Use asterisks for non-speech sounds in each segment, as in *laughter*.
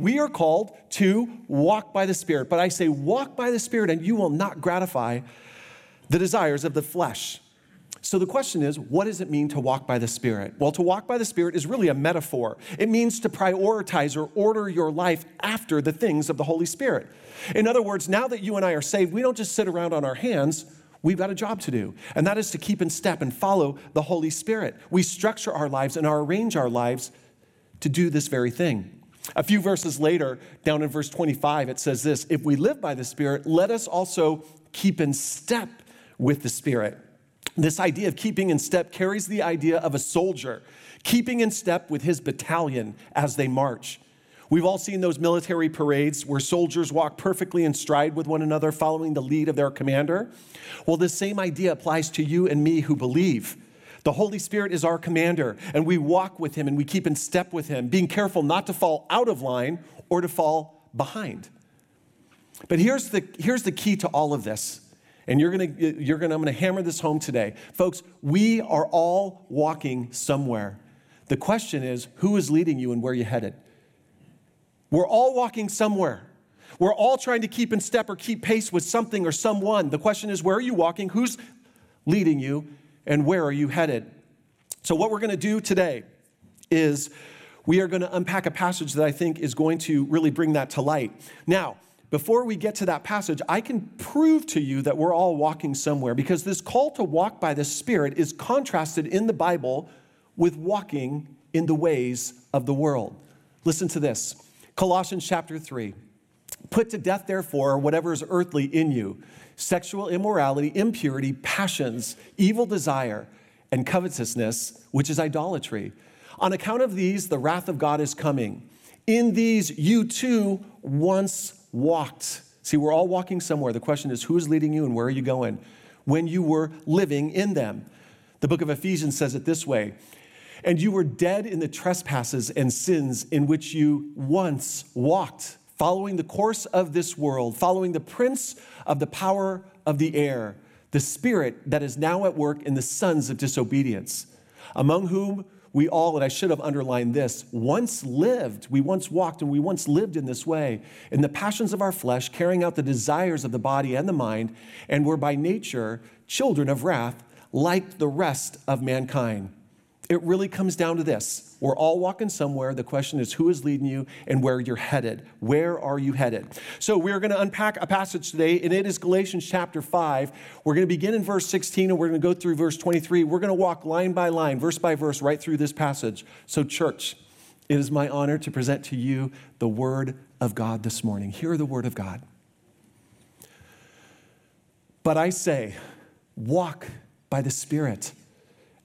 We are called to walk by the Spirit, but I say walk by the Spirit and you will not gratify the desires of the flesh. So the question is, what does it mean to walk by the Spirit? Well, to walk by the Spirit is really a metaphor. It means to prioritize or order your life after the things of the Holy Spirit. In other words, now that you and I are saved, we don't just sit around on our hands. We've got a job to do, and that is to keep in step and follow the Holy Spirit. We structure our lives and arrange our lives to do this very thing. A few verses later, down in verse 25, it says this If we live by the Spirit, let us also keep in step with the Spirit. This idea of keeping in step carries the idea of a soldier keeping in step with his battalion as they march. We've all seen those military parades where soldiers walk perfectly in stride with one another, following the lead of their commander. Well, this same idea applies to you and me who believe. The Holy Spirit is our commander, and we walk with him and we keep in step with him, being careful not to fall out of line or to fall behind. But here's the, here's the key to all of this and you're gonna, you're gonna, I'm gonna hammer this home today. Folks, we are all walking somewhere. The question is, who is leading you and where you headed? We're all walking somewhere. We're all trying to keep in step or keep pace with something or someone. The question is, where are you walking? Who's leading you? And where are you headed? So, what we're going to do today is we are going to unpack a passage that I think is going to really bring that to light. Now, before we get to that passage, I can prove to you that we're all walking somewhere because this call to walk by the Spirit is contrasted in the Bible with walking in the ways of the world. Listen to this Colossians chapter 3. Put to death, therefore, whatever is earthly in you sexual immorality, impurity, passions, evil desire, and covetousness, which is idolatry. On account of these, the wrath of God is coming. In these, you too once walked. See, we're all walking somewhere. The question is, who is leading you and where are you going? When you were living in them. The book of Ephesians says it this way And you were dead in the trespasses and sins in which you once walked, following the course of this world, following the prince of the power of the air, the spirit that is now at work in the sons of disobedience, among whom we all, and I should have underlined this, once lived, we once walked and we once lived in this way, in the passions of our flesh, carrying out the desires of the body and the mind, and were by nature children of wrath, like the rest of mankind. It really comes down to this. We're all walking somewhere. The question is who is leading you and where you're headed. Where are you headed? So, we're going to unpack a passage today, and it is Galatians chapter 5. We're going to begin in verse 16 and we're going to go through verse 23. We're going to walk line by line, verse by verse, right through this passage. So, church, it is my honor to present to you the Word of God this morning. Hear the Word of God. But I say, walk by the Spirit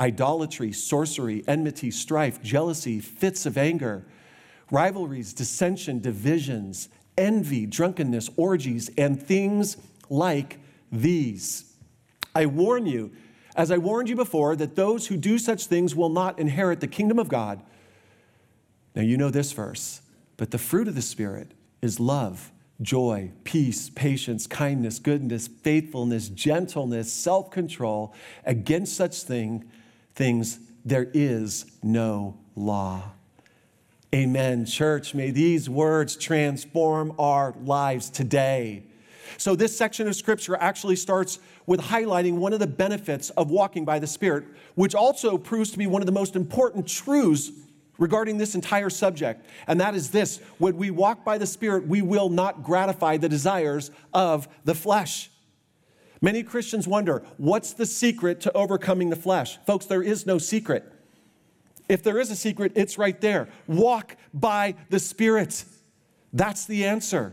idolatry, sorcery, enmity, strife, jealousy, fits of anger, rivalries, dissension, divisions, envy, drunkenness, orgies, and things like these. I warn you, as I warned you before, that those who do such things will not inherit the kingdom of God. Now, you know this verse, but the fruit of the Spirit is love, joy, peace, patience, kindness, goodness, faithfulness, gentleness, self control. Against such thing, things, there is no law. Amen. Church, may these words transform our lives today. So, this section of scripture actually starts with highlighting one of the benefits of walking by the Spirit, which also proves to be one of the most important truths regarding this entire subject. And that is this when we walk by the Spirit, we will not gratify the desires of the flesh. Many Christians wonder what's the secret to overcoming the flesh? Folks, there is no secret. If there is a secret, it's right there. Walk by the Spirit. That's the answer.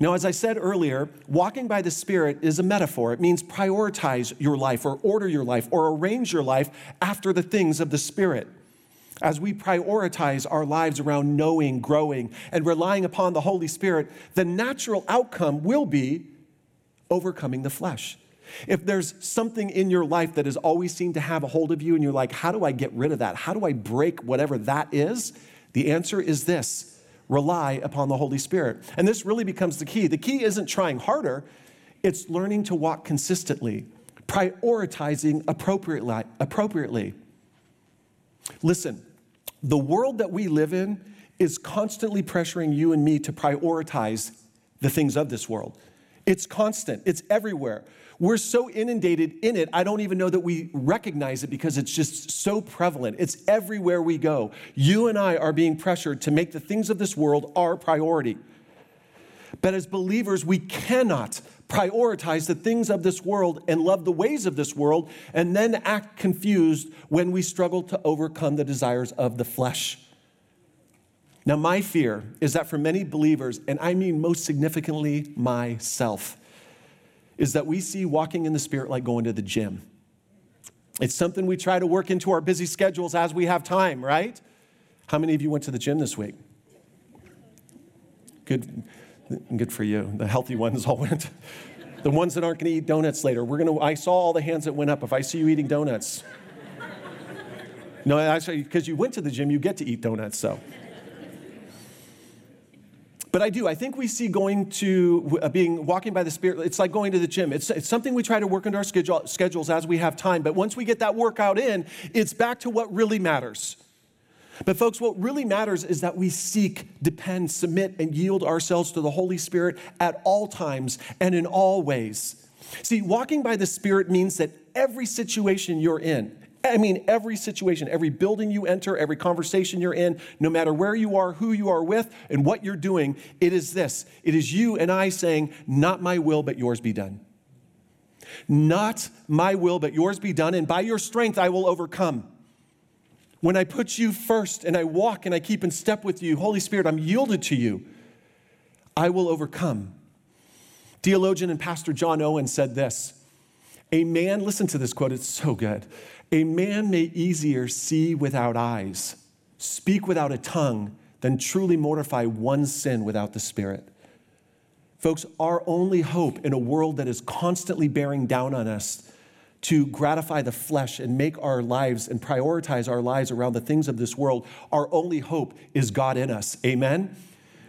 Now, as I said earlier, walking by the Spirit is a metaphor. It means prioritize your life or order your life or arrange your life after the things of the Spirit. as we prioritize our lives around knowing, growing, and relying upon the Holy Spirit, the natural outcome will be overcoming the flesh. If there's something in your life that has always seemed to have a hold of you and you're like, how do I get rid of that? How do I break whatever that is? The answer is this rely upon the Holy Spirit. And this really becomes the key. The key isn't trying harder, it's learning to walk consistently, prioritizing appropriately. Listen, the world that we live in is constantly pressuring you and me to prioritize the things of this world. It's constant, it's everywhere. We're so inundated in it, I don't even know that we recognize it because it's just so prevalent. It's everywhere we go. You and I are being pressured to make the things of this world our priority. But as believers, we cannot prioritize the things of this world and love the ways of this world and then act confused when we struggle to overcome the desires of the flesh. Now, my fear is that for many believers, and I mean most significantly myself, is that we see walking in the Spirit like going to the gym. It's something we try to work into our busy schedules as we have time, right? How many of you went to the gym this week? Good, good for you. The healthy ones all *laughs* went. The ones that aren't going to eat donuts later. We're going to. I saw all the hands that went up. If I see you eating donuts, *laughs* no, actually, because you went to the gym, you get to eat donuts. So. But I do. I think we see going to uh, being walking by the Spirit, it's like going to the gym. It's, it's something we try to work into our schedule, schedules as we have time. But once we get that workout in, it's back to what really matters. But, folks, what really matters is that we seek, depend, submit, and yield ourselves to the Holy Spirit at all times and in all ways. See, walking by the Spirit means that every situation you're in, I mean, every situation, every building you enter, every conversation you're in, no matter where you are, who you are with, and what you're doing, it is this it is you and I saying, Not my will, but yours be done. Not my will, but yours be done, and by your strength I will overcome. When I put you first and I walk and I keep in step with you, Holy Spirit, I'm yielded to you, I will overcome. Theologian and Pastor John Owen said this A man, listen to this quote, it's so good. A man may easier see without eyes, speak without a tongue, than truly mortify one sin without the Spirit. Folks, our only hope in a world that is constantly bearing down on us to gratify the flesh and make our lives and prioritize our lives around the things of this world, our only hope is God in us. Amen?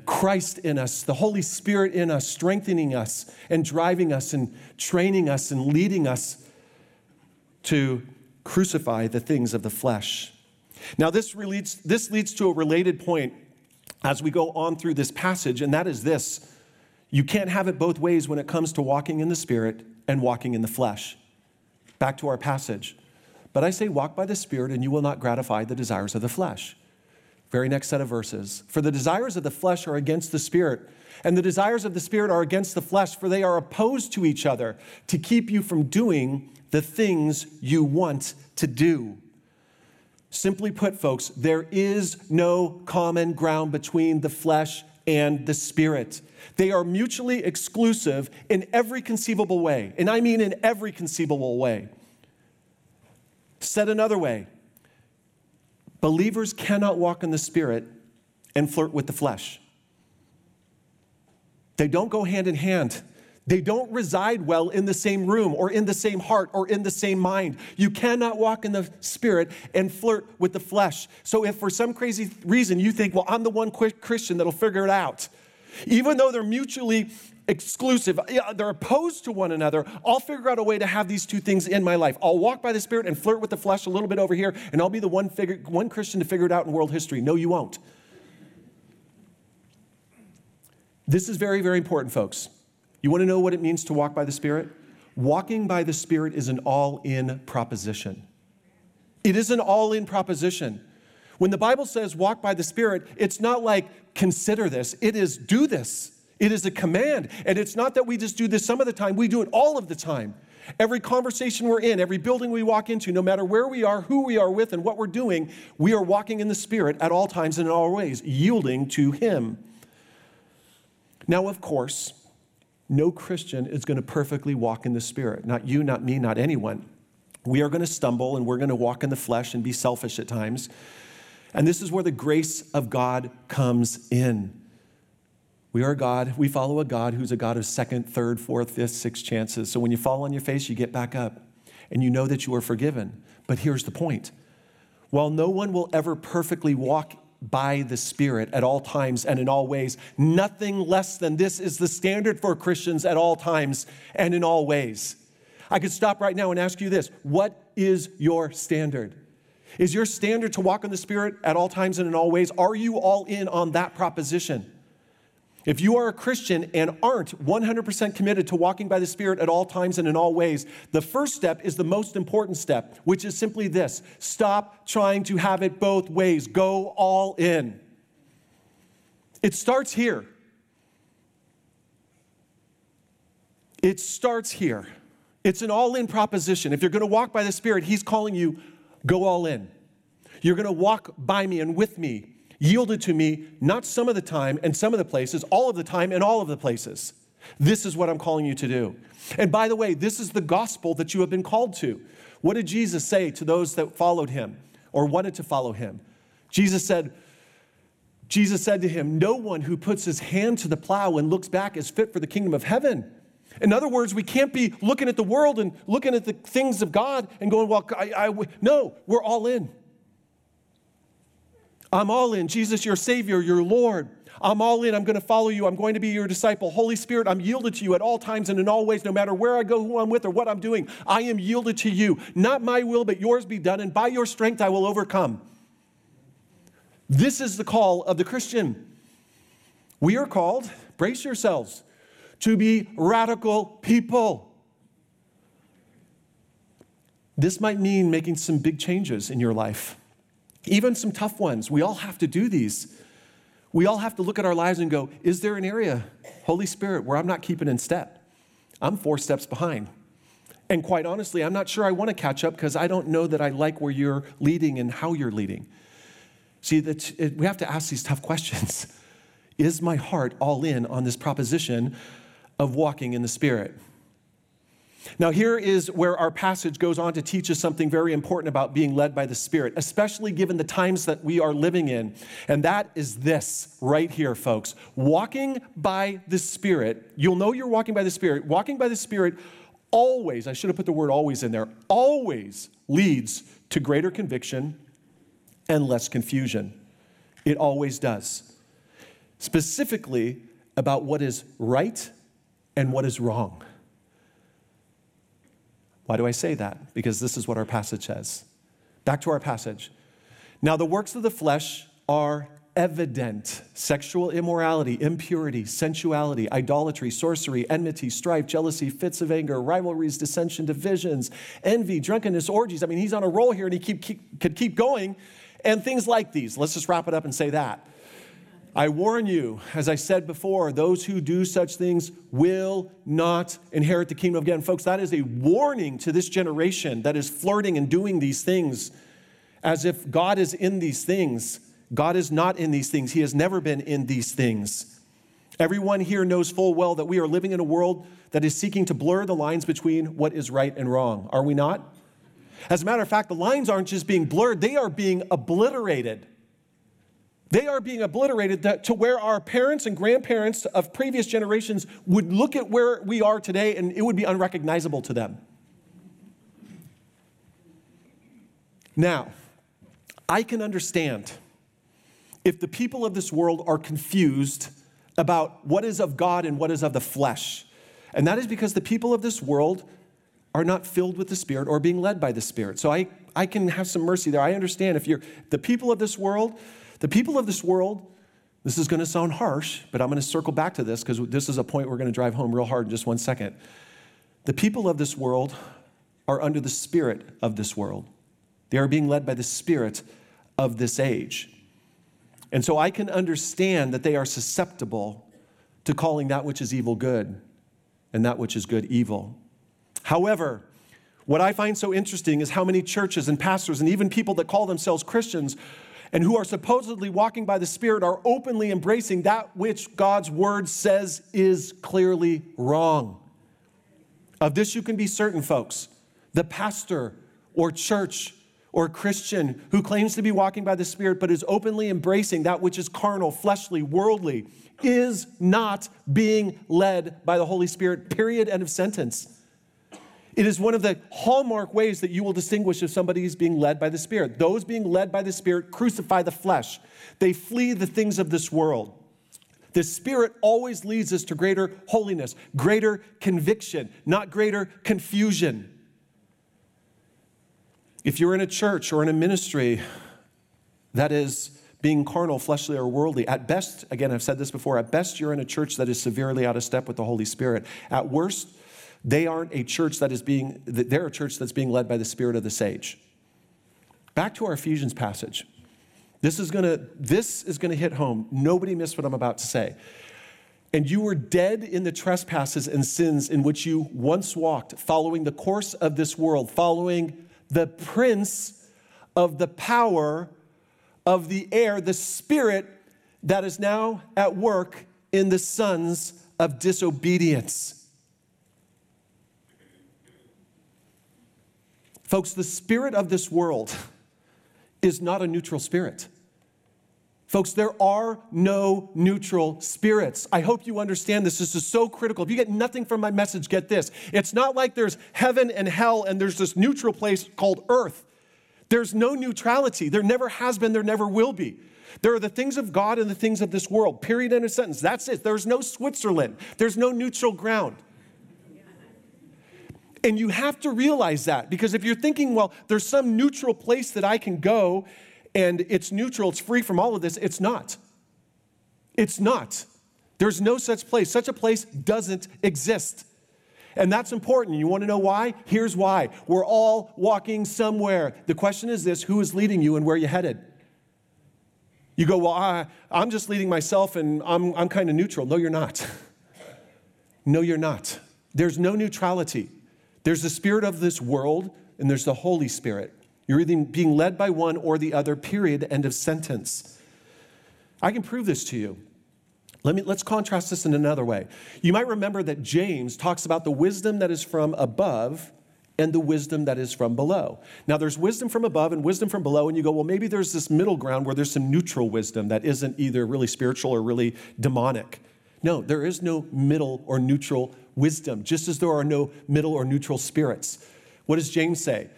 Christ in us, the Holy Spirit in us, strengthening us and driving us and training us and leading us to crucify the things of the flesh. Now, this leads, this leads to a related point as we go on through this passage, and that is this you can't have it both ways when it comes to walking in the Spirit and walking in the flesh. Back to our passage. But I say, walk by the Spirit, and you will not gratify the desires of the flesh. Very next set of verses. For the desires of the flesh are against the Spirit, and the desires of the Spirit are against the flesh, for they are opposed to each other to keep you from doing the things you want to do. Simply put, folks, there is no common ground between the flesh and the spirit. They are mutually exclusive in every conceivable way, and I mean in every conceivable way. Said another way, believers cannot walk in the spirit and flirt with the flesh. They don't go hand in hand. They don't reside well in the same room or in the same heart or in the same mind. You cannot walk in the spirit and flirt with the flesh. So, if for some crazy reason you think, well, I'm the one Christian that'll figure it out, even though they're mutually exclusive, they're opposed to one another, I'll figure out a way to have these two things in my life. I'll walk by the spirit and flirt with the flesh a little bit over here, and I'll be the one, figure, one Christian to figure it out in world history. No, you won't. This is very, very important, folks. You want to know what it means to walk by the Spirit? Walking by the Spirit is an all in proposition. It is an all in proposition. When the Bible says walk by the Spirit, it's not like consider this, it is do this. It is a command. And it's not that we just do this some of the time, we do it all of the time. Every conversation we're in, every building we walk into, no matter where we are, who we are with, and what we're doing, we are walking in the Spirit at all times and in all ways, yielding to Him. Now, of course, no Christian is going to perfectly walk in the Spirit. Not you, not me, not anyone. We are going to stumble and we're going to walk in the flesh and be selfish at times. And this is where the grace of God comes in. We are God, we follow a God who's a God of second, third, fourth, fifth, sixth chances. So when you fall on your face, you get back up and you know that you are forgiven. But here's the point while no one will ever perfectly walk by the Spirit at all times and in all ways, nothing less than this is the standard for Christians at all times and in all ways. I could stop right now and ask you this What is your standard? Is your standard to walk in the Spirit at all times and in all ways? Are you all in on that proposition? If you are a Christian and aren't 100% committed to walking by the Spirit at all times and in all ways, the first step is the most important step, which is simply this stop trying to have it both ways. Go all in. It starts here. It starts here. It's an all in proposition. If you're going to walk by the Spirit, He's calling you, go all in. You're going to walk by me and with me yielded to me, not some of the time and some of the places, all of the time and all of the places. This is what I'm calling you to do. And by the way, this is the gospel that you have been called to. What did Jesus say to those that followed him or wanted to follow him? Jesus said, Jesus said to him, No one who puts his hand to the plow and looks back is fit for the kingdom of heaven. In other words, we can't be looking at the world and looking at the things of God and going, Well, I, I, no, we're all in. I'm all in. Jesus, your Savior, your Lord. I'm all in. I'm going to follow you. I'm going to be your disciple. Holy Spirit, I'm yielded to you at all times and in all ways, no matter where I go, who I'm with, or what I'm doing. I am yielded to you. Not my will, but yours be done, and by your strength I will overcome. This is the call of the Christian. We are called, brace yourselves, to be radical people. This might mean making some big changes in your life even some tough ones. We all have to do these. We all have to look at our lives and go, is there an area, Holy Spirit, where I'm not keeping in step? I'm four steps behind. And quite honestly, I'm not sure I want to catch up because I don't know that I like where you're leading and how you're leading. See, that we have to ask these tough questions. *laughs* Is my heart all in on this proposition of walking in the Spirit? Now, here is where our passage goes on to teach us something very important about being led by the Spirit, especially given the times that we are living in. And that is this right here, folks. Walking by the Spirit, you'll know you're walking by the Spirit. Walking by the Spirit always, I should have put the word always in there, always leads to greater conviction and less confusion. It always does. Specifically about what is right and what is wrong. Why do I say that? Because this is what our passage says. Back to our passage. Now, the works of the flesh are evident sexual immorality, impurity, sensuality, idolatry, sorcery, enmity, strife, jealousy, fits of anger, rivalries, dissension, divisions, envy, drunkenness, orgies. I mean, he's on a roll here and he keep, keep, could keep going. And things like these. Let's just wrap it up and say that. I warn you, as I said before, those who do such things will not inherit the kingdom of God. folks, that is a warning to this generation that is flirting and doing these things as if God is in these things. God is not in these things, He has never been in these things. Everyone here knows full well that we are living in a world that is seeking to blur the lines between what is right and wrong. Are we not? As a matter of fact, the lines aren't just being blurred, they are being obliterated. They are being obliterated to where our parents and grandparents of previous generations would look at where we are today and it would be unrecognizable to them. Now, I can understand if the people of this world are confused about what is of God and what is of the flesh. And that is because the people of this world are not filled with the Spirit or being led by the Spirit. So I, I can have some mercy there. I understand if you're the people of this world, the people of this world, this is going to sound harsh, but I'm going to circle back to this because this is a point we're going to drive home real hard in just one second. The people of this world are under the spirit of this world, they are being led by the spirit of this age. And so I can understand that they are susceptible to calling that which is evil good and that which is good evil. However, what I find so interesting is how many churches and pastors and even people that call themselves Christians and who are supposedly walking by the Spirit are openly embracing that which God's word says is clearly wrong. Of this you can be certain, folks. The pastor or church or Christian who claims to be walking by the Spirit but is openly embracing that which is carnal, fleshly, worldly, is not being led by the Holy Spirit, period, end of sentence. It is one of the hallmark ways that you will distinguish if somebody is being led by the Spirit. Those being led by the Spirit crucify the flesh, they flee the things of this world. The Spirit always leads us to greater holiness, greater conviction, not greater confusion. If you're in a church or in a ministry that is being carnal, fleshly, or worldly, at best, again, I've said this before, at best, you're in a church that is severely out of step with the Holy Spirit. At worst, they aren't a church that is being, they're a church that's being led by the spirit of the sage. Back to our Ephesians passage. This is gonna, this is gonna hit home. Nobody missed what I'm about to say. And you were dead in the trespasses and sins in which you once walked, following the course of this world, following the prince of the power of the air, the spirit that is now at work in the sons of disobedience Folks, the spirit of this world is not a neutral spirit. Folks, there are no neutral spirits. I hope you understand this. This is so critical. If you get nothing from my message, get this. It's not like there's heaven and hell and there's this neutral place called earth. There's no neutrality. There never has been, there never will be. There are the things of God and the things of this world. Period. End of sentence. That's it. There's no Switzerland. There's no neutral ground. And you have to realize that because if you're thinking, well, there's some neutral place that I can go and it's neutral, it's free from all of this, it's not. It's not. There's no such place. Such a place doesn't exist. And that's important. You want to know why? Here's why. We're all walking somewhere. The question is this who is leading you and where are you headed? You go, well, I, am just leading myself and I'm, I'm kind of neutral. No, you're not. *laughs* no, you're not. There's no neutrality. There's the spirit of this world, and there's the Holy Spirit. You're either being led by one or the other, period, end of sentence. I can prove this to you. Let me, let's contrast this in another way. You might remember that James talks about the wisdom that is from above and the wisdom that is from below. Now, there's wisdom from above and wisdom from below, and you go, well, maybe there's this middle ground where there's some neutral wisdom that isn't either really spiritual or really demonic. No, there is no middle or neutral wisdom, just as there are no middle or neutral spirits. What does James say?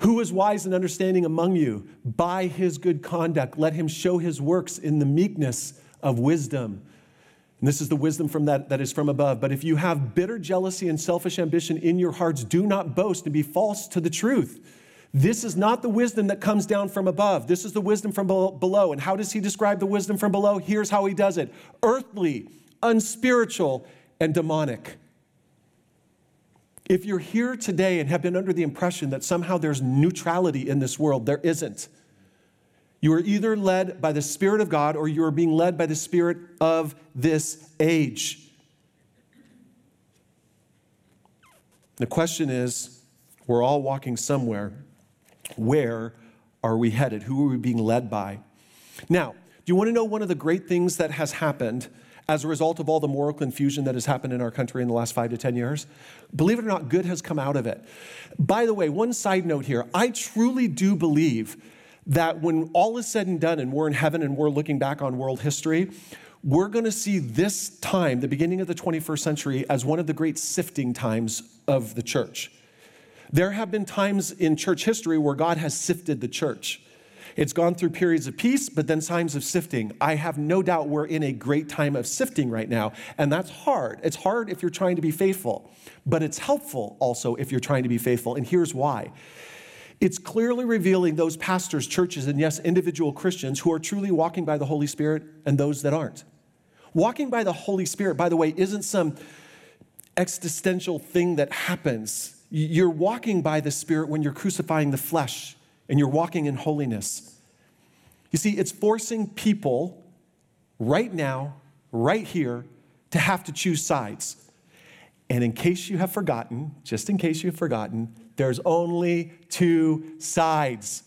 Who is wise and understanding among you? By his good conduct, let him show his works in the meekness of wisdom. And this is the wisdom from that that is from above. But if you have bitter jealousy and selfish ambition in your hearts, do not boast and be false to the truth. This is not the wisdom that comes down from above. This is the wisdom from below. And how does he describe the wisdom from below? Here's how he does it earthly, unspiritual, and demonic. If you're here today and have been under the impression that somehow there's neutrality in this world, there isn't. You are either led by the Spirit of God or you are being led by the Spirit of this age. The question is we're all walking somewhere. Where are we headed? Who are we being led by? Now, do you want to know one of the great things that has happened as a result of all the moral confusion that has happened in our country in the last five to 10 years. Believe it or not, good has come out of it. By the way, one side note here I truly do believe that when all is said and done and we're in heaven and we're looking back on world history, we're going to see this time, the beginning of the 21st century, as one of the great sifting times of the church. There have been times in church history where God has sifted the church. It's gone through periods of peace, but then times of sifting. I have no doubt we're in a great time of sifting right now, and that's hard. It's hard if you're trying to be faithful, but it's helpful also if you're trying to be faithful, and here's why. It's clearly revealing those pastors, churches, and yes, individual Christians who are truly walking by the Holy Spirit and those that aren't. Walking by the Holy Spirit, by the way, isn't some existential thing that happens. You're walking by the Spirit when you're crucifying the flesh and you're walking in holiness. You see, it's forcing people right now, right here, to have to choose sides. And in case you have forgotten, just in case you've forgotten, there's only two sides.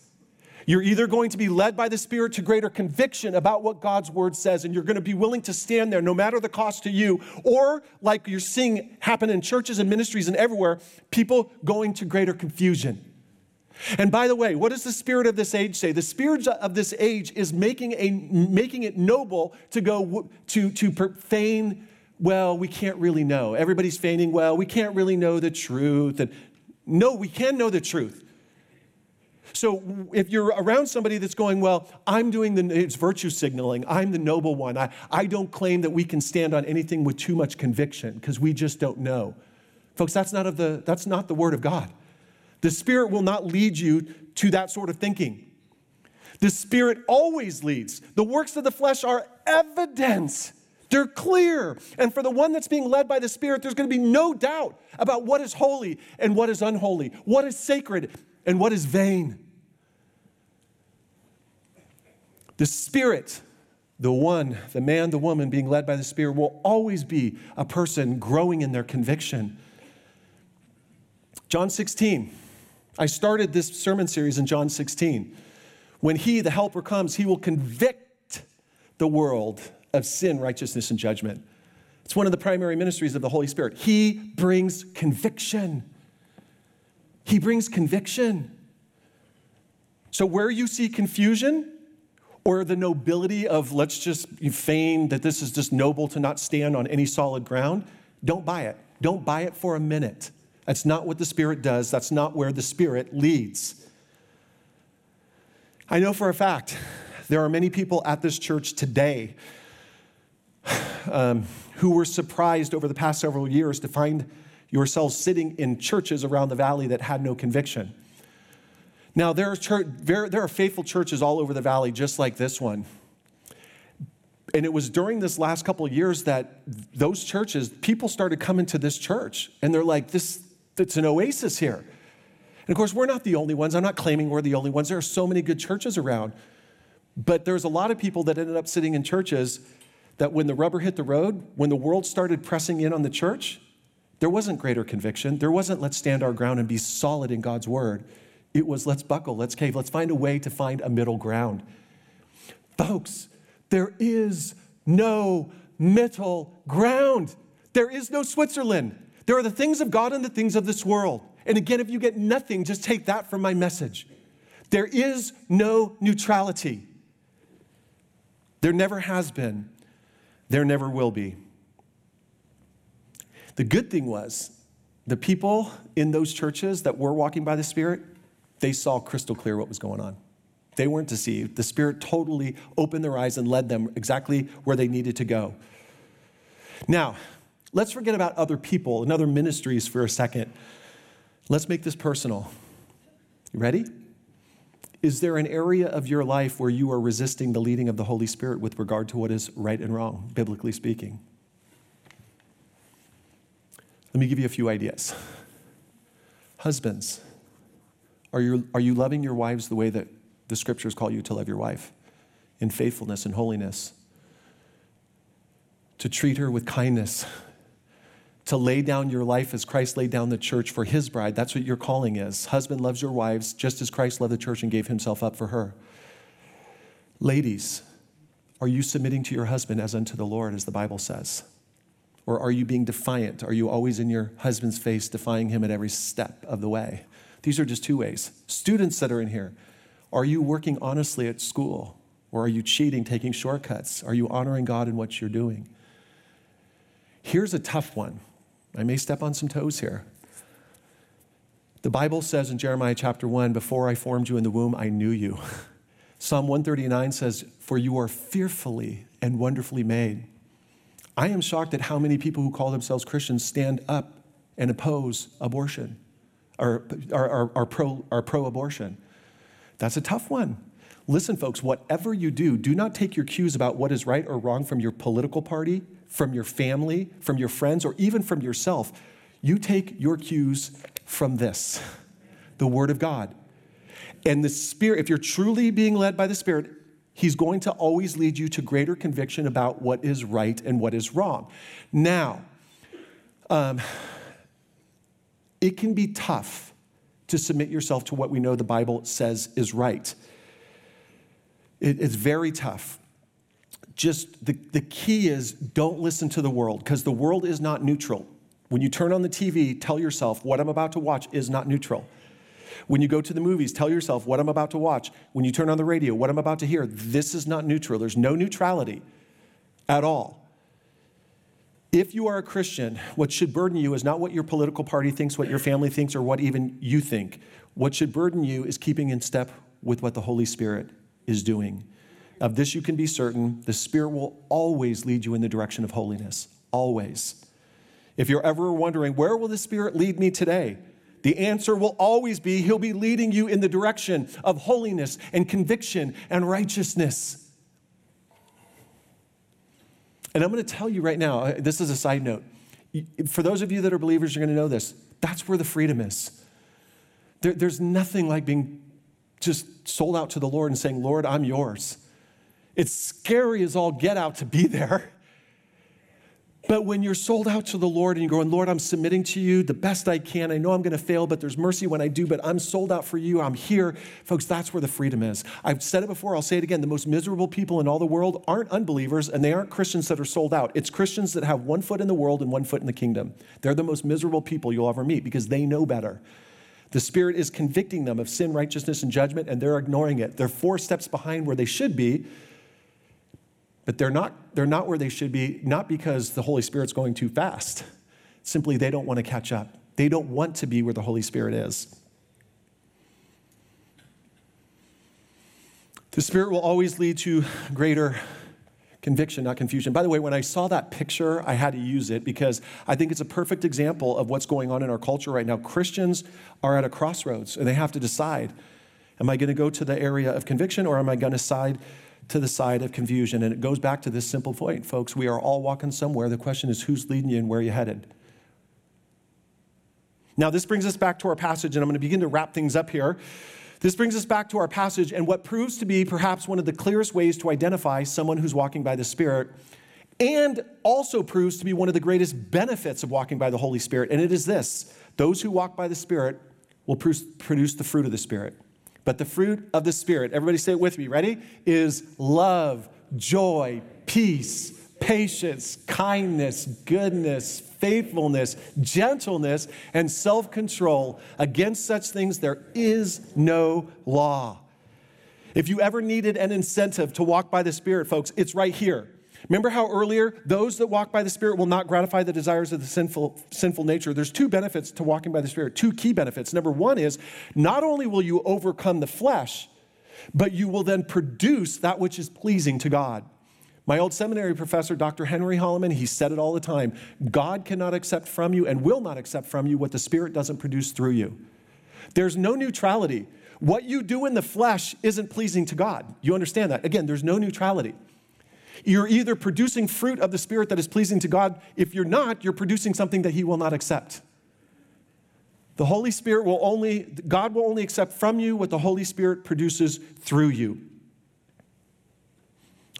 You're either going to be led by the Spirit to greater conviction about what God's word says, and you're going to be willing to stand there no matter the cost to you, or like you're seeing happen in churches and ministries and everywhere, people going to greater confusion. And by the way, what does the spirit of this age say? The spirit of this age is making, a, making it noble to go to, to feign, well, we can't really know. Everybody's feigning, well, we can't really know the truth. And no, we can know the truth. So if you're around somebody that's going, well, I'm doing the, it's virtue signaling, I'm the noble one, I, I don't claim that we can stand on anything with too much conviction because we just don't know. Folks, that's not, of the, that's not the word of God. The Spirit will not lead you to that sort of thinking. The Spirit always leads. The works of the flesh are evidence. They're clear. And for the one that's being led by the Spirit, there's going to be no doubt about what is holy and what is unholy, what is sacred and what is vain. The Spirit, the one, the man, the woman being led by the Spirit, will always be a person growing in their conviction. John 16. I started this sermon series in John 16. When He, the Helper, comes, He will convict the world of sin, righteousness, and judgment. It's one of the primary ministries of the Holy Spirit. He brings conviction. He brings conviction. So, where you see confusion or the nobility of let's just feign that this is just noble to not stand on any solid ground, don't buy it. Don't buy it for a minute. That's not what the Spirit does, that's not where the Spirit leads. I know for a fact there are many people at this church today um, who were surprised over the past several years to find yourselves sitting in churches around the valley that had no conviction. Now, there are, church, there, there are faithful churches all over the valley just like this one. And it was during this last couple of years that those churches, people started coming to this church and they're like, this, it's an oasis here. And of course, we're not the only ones. I'm not claiming we're the only ones. There are so many good churches around. But there's a lot of people that ended up sitting in churches that when the rubber hit the road, when the world started pressing in on the church, there wasn't greater conviction. There wasn't let's stand our ground and be solid in God's word. It was let's buckle, let's cave, let's find a way to find a middle ground. Folks, there is no middle ground. There is no Switzerland. There are the things of God and the things of this world. And again, if you get nothing, just take that from my message. There is no neutrality. There never has been. There never will be. The good thing was, the people in those churches that were walking by the Spirit, they saw crystal clear what was going on. They weren't deceived. The Spirit totally opened their eyes and led them exactly where they needed to go. Now, Let's forget about other people and other ministries for a second. Let's make this personal. You ready? Is there an area of your life where you are resisting the leading of the Holy Spirit with regard to what is right and wrong, biblically speaking? Let me give you a few ideas. Husbands, are you, are you loving your wives the way that the scriptures call you to love your wife? In faithfulness and holiness. To treat her with kindness to lay down your life as Christ laid down the church for his bride. That's what your calling is. Husband loves your wives just as Christ loved the church and gave himself up for her. Ladies, are you submitting to your husband as unto the Lord, as the Bible says? Or are you being defiant? Are you always in your husband's face, defying him at every step of the way? These are just two ways. Students that are in here, are you working honestly at school? Or are you cheating, taking shortcuts? Are you honoring God in what you're doing? Here's a tough one I may step on some toes here. The Bible says in Jeremiah chapter 1 Before I formed you in the womb, I knew you. *laughs* Psalm 139 says, For you are fearfully and wonderfully made. I am shocked at how many people who call themselves Christians stand up and oppose abortion or are, pro, are pro abortion. That's a tough one. Listen, folks, whatever you do, do not take your cues about what is right or wrong from your political party from your family, from your friends, or even from yourself. You take your cues from this the Word of God. And the Spirit, if you're truly being led by the Spirit, He's going to always lead you to greater conviction about what is right and what is wrong. Now, um, it can be tough to submit yourself to what we know the Bible says is right. It, it's very tough just the, the key is don't listen to the world because the world is not neutral. When you turn on the TV, tell yourself what I'm about to watch is not neutral. When you go to the movies, tell yourself what I'm about to watch. When you turn on the radio, what I'm about to hear. This is not neutral. There's no neutrality at all. If you are a Christian, what should burden you is not what your political party thinks, what your family thinks, or what even you think. What should burden you is keeping in step with what the Holy Spirit is doing. Of this you can be certain the Spirit will always lead you in the direction of holiness. Always. If you're ever wondering, where will the Spirit lead me today? The answer will always be He'll be leading you in the direction of holiness and conviction and righteousness. And I'm going to tell you right now, uh, this is a side note. For those of you that are believers, you're going to know this. That's where the freedom is. There, there's nothing like being just sold out to the Lord and saying, Lord, I'm yours. It's scary as all get out to be there. But when you're sold out to the Lord and you're going, Lord, I'm submitting to you the best I can. I know I'm going to fail, but there's mercy when I do, but I'm sold out for you. I'm here. Folks, that's where the freedom is. I've said it before, I'll say it again. The most miserable people in all the world aren't unbelievers and they aren't Christians that are sold out. It's Christians that have one foot in the world and one foot in the kingdom. They're the most miserable people you'll ever meet because they know better. The Spirit is convicting them of sin, righteousness, and judgment, and they're ignoring it. They're four steps behind where they should be but they're not, they're not where they should be, not because the Holy Spirit's going too fast. Simply, they don't want to catch up. They don't want to be where the Holy Spirit is. The Spirit will always lead to greater conviction, not confusion. By the way, when I saw that picture, I had to use it because I think it's a perfect example of what's going on in our culture right now. Christians are at a crossroads and they have to decide am I going to go to the area of conviction or am I going to side to the side of confusion. And it goes back to this simple point, folks. We are all walking somewhere. The question is who's leading you and where are you headed? Now, this brings us back to our passage, and I'm going to begin to wrap things up here. This brings us back to our passage and what proves to be perhaps one of the clearest ways to identify someone who's walking by the Spirit, and also proves to be one of the greatest benefits of walking by the Holy Spirit. And it is this those who walk by the Spirit will produce the fruit of the Spirit. But the fruit of the Spirit, everybody say it with me, ready? Is love, joy, peace, patience, kindness, goodness, faithfulness, gentleness, and self control. Against such things there is no law. If you ever needed an incentive to walk by the Spirit, folks, it's right here. Remember how earlier those that walk by the Spirit will not gratify the desires of the sinful, sinful nature? There's two benefits to walking by the Spirit, two key benefits. Number one is not only will you overcome the flesh, but you will then produce that which is pleasing to God. My old seminary professor, Dr. Henry Holloman, he said it all the time God cannot accept from you and will not accept from you what the Spirit doesn't produce through you. There's no neutrality. What you do in the flesh isn't pleasing to God. You understand that? Again, there's no neutrality. You're either producing fruit of the Spirit that is pleasing to God. If you're not, you're producing something that He will not accept. The Holy Spirit will only, God will only accept from you what the Holy Spirit produces through you.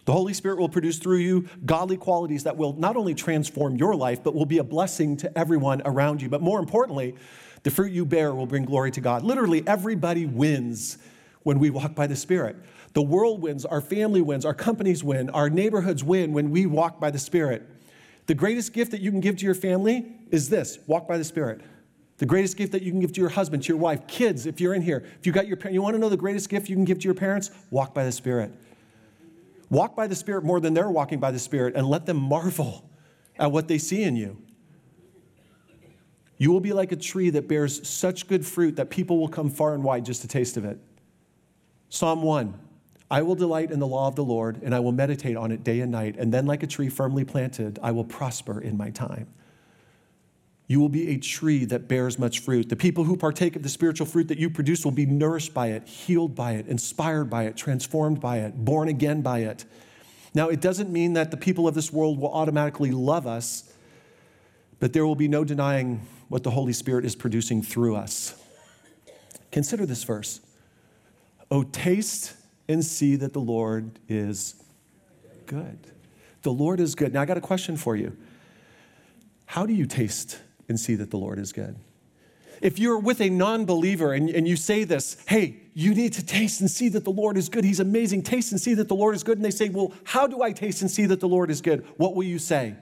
The Holy Spirit will produce through you godly qualities that will not only transform your life, but will be a blessing to everyone around you. But more importantly, the fruit you bear will bring glory to God. Literally, everybody wins when we walk by the Spirit. The world wins, our family wins, our companies win, our neighborhoods win when we walk by the Spirit. The greatest gift that you can give to your family is this walk by the Spirit. The greatest gift that you can give to your husband, to your wife, kids, if you're in here, if you got your parents, you want to know the greatest gift you can give to your parents? Walk by the Spirit. Walk by the Spirit more than they're walking by the Spirit and let them marvel at what they see in you. You will be like a tree that bears such good fruit that people will come far and wide just to taste of it. Psalm 1 I will delight in the law of the Lord, and I will meditate on it day and night. And then, like a tree firmly planted, I will prosper in my time. You will be a tree that bears much fruit. The people who partake of the spiritual fruit that you produce will be nourished by it, healed by it, inspired by it, transformed by it, born again by it. Now, it doesn't mean that the people of this world will automatically love us, but there will be no denying what the Holy Spirit is producing through us. Consider this verse. Oh, taste and see that the Lord is good. The Lord is good. Now, I got a question for you. How do you taste and see that the Lord is good? If you're with a non believer and, and you say this, hey, you need to taste and see that the Lord is good. He's amazing. Taste and see that the Lord is good. And they say, well, how do I taste and see that the Lord is good? What will you say?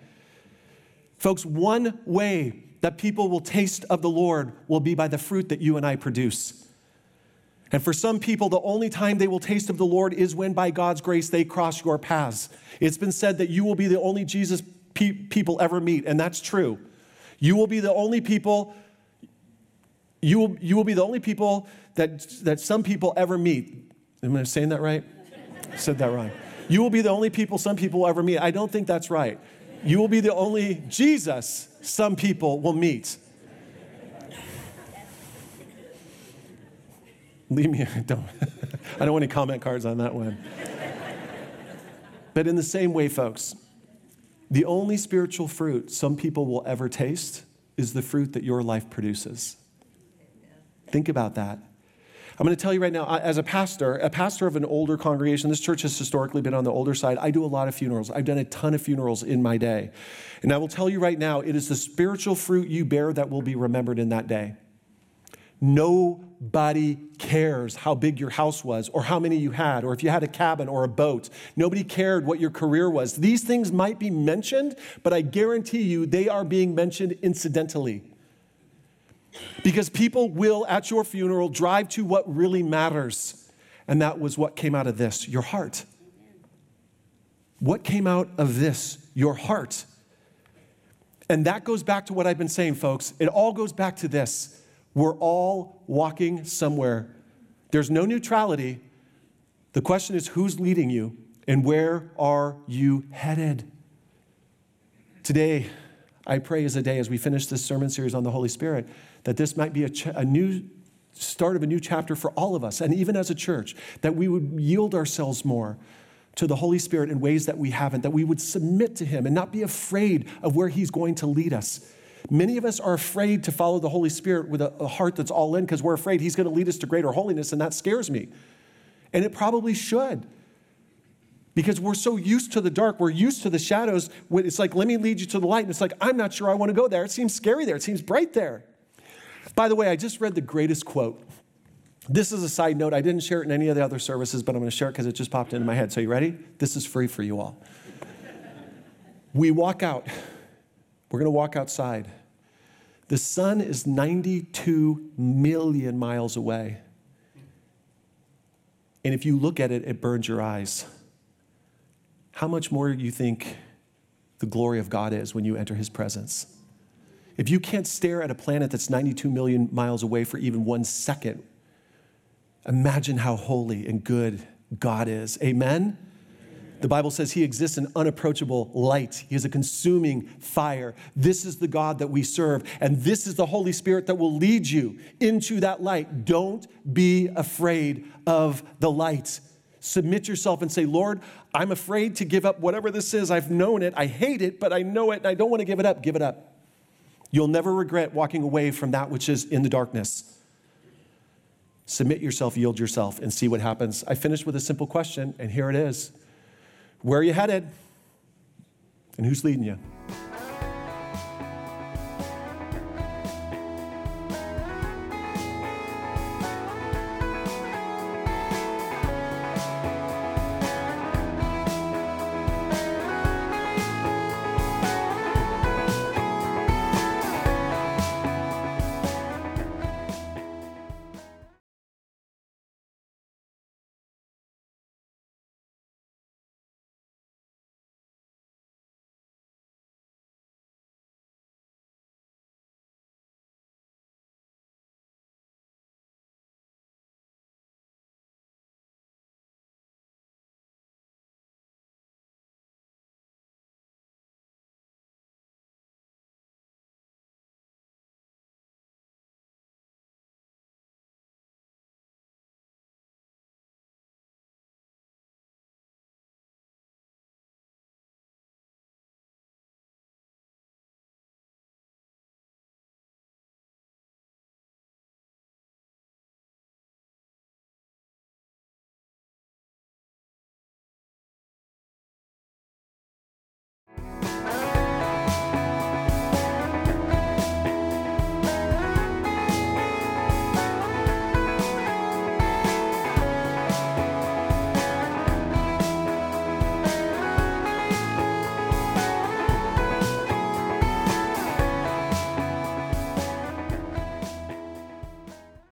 Folks, one way that people will taste of the Lord will be by the fruit that you and I produce. And for some people, the only time they will taste of the Lord is when, by God's grace, they cross your paths. It's been said that you will be the only Jesus pe- people ever meet, and that's true. You will be the only people. You will, you will be the only people that, that some people ever meet. Am I saying that right? I *laughs* said that wrong. You will be the only people some people will ever meet. I don't think that's right. You will be the only Jesus some people will meet. Leave me, *laughs* don't. I don't want any comment cards on that one. But in the same way, folks, the only spiritual fruit some people will ever taste is the fruit that your life produces. Think about that. I'm going to tell you right now, as a pastor, a pastor of an older congregation, this church has historically been on the older side. I do a lot of funerals. I've done a ton of funerals in my day. And I will tell you right now, it is the spiritual fruit you bear that will be remembered in that day. Nobody cares how big your house was, or how many you had, or if you had a cabin or a boat. Nobody cared what your career was. These things might be mentioned, but I guarantee you they are being mentioned incidentally. Because people will, at your funeral, drive to what really matters. And that was what came out of this your heart. What came out of this? Your heart. And that goes back to what I've been saying, folks. It all goes back to this we're all walking somewhere. There's no neutrality. The question is who's leading you and where are you headed? Today, I pray is a day as we finish this sermon series on the Holy Spirit that this might be a, ch- a new start of a new chapter for all of us, and even as a church, that we would yield ourselves more to the Holy Spirit in ways that we haven't, that we would submit to Him and not be afraid of where He's going to lead us. Many of us are afraid to follow the Holy Spirit with a, a heart that's all in because we're afraid He's going to lead us to greater holiness, and that scares me. And it probably should. Because we're so used to the dark, we're used to the shadows. It's like, let me lead you to the light. And it's like, I'm not sure I want to go there. It seems scary there, it seems bright there. By the way, I just read the greatest quote. This is a side note. I didn't share it in any of the other services, but I'm going to share it because it just popped into my head. So, you ready? This is free for you all. we walk out. We're going to walk outside. The sun is 92 million miles away. And if you look at it, it burns your eyes. How much more do you think the glory of God is when you enter his presence? If you can't stare at a planet that's 92 million miles away for even one second, imagine how holy and good God is. Amen? The Bible says he exists in unapproachable light. He is a consuming fire. This is the God that we serve, and this is the Holy Spirit that will lead you into that light. Don't be afraid of the light. Submit yourself and say, Lord, I'm afraid to give up whatever this is. I've known it. I hate it, but I know it, and I don't want to give it up. Give it up. You'll never regret walking away from that which is in the darkness. Submit yourself, yield yourself, and see what happens. I finished with a simple question, and here it is Where are you headed? And who's leading you?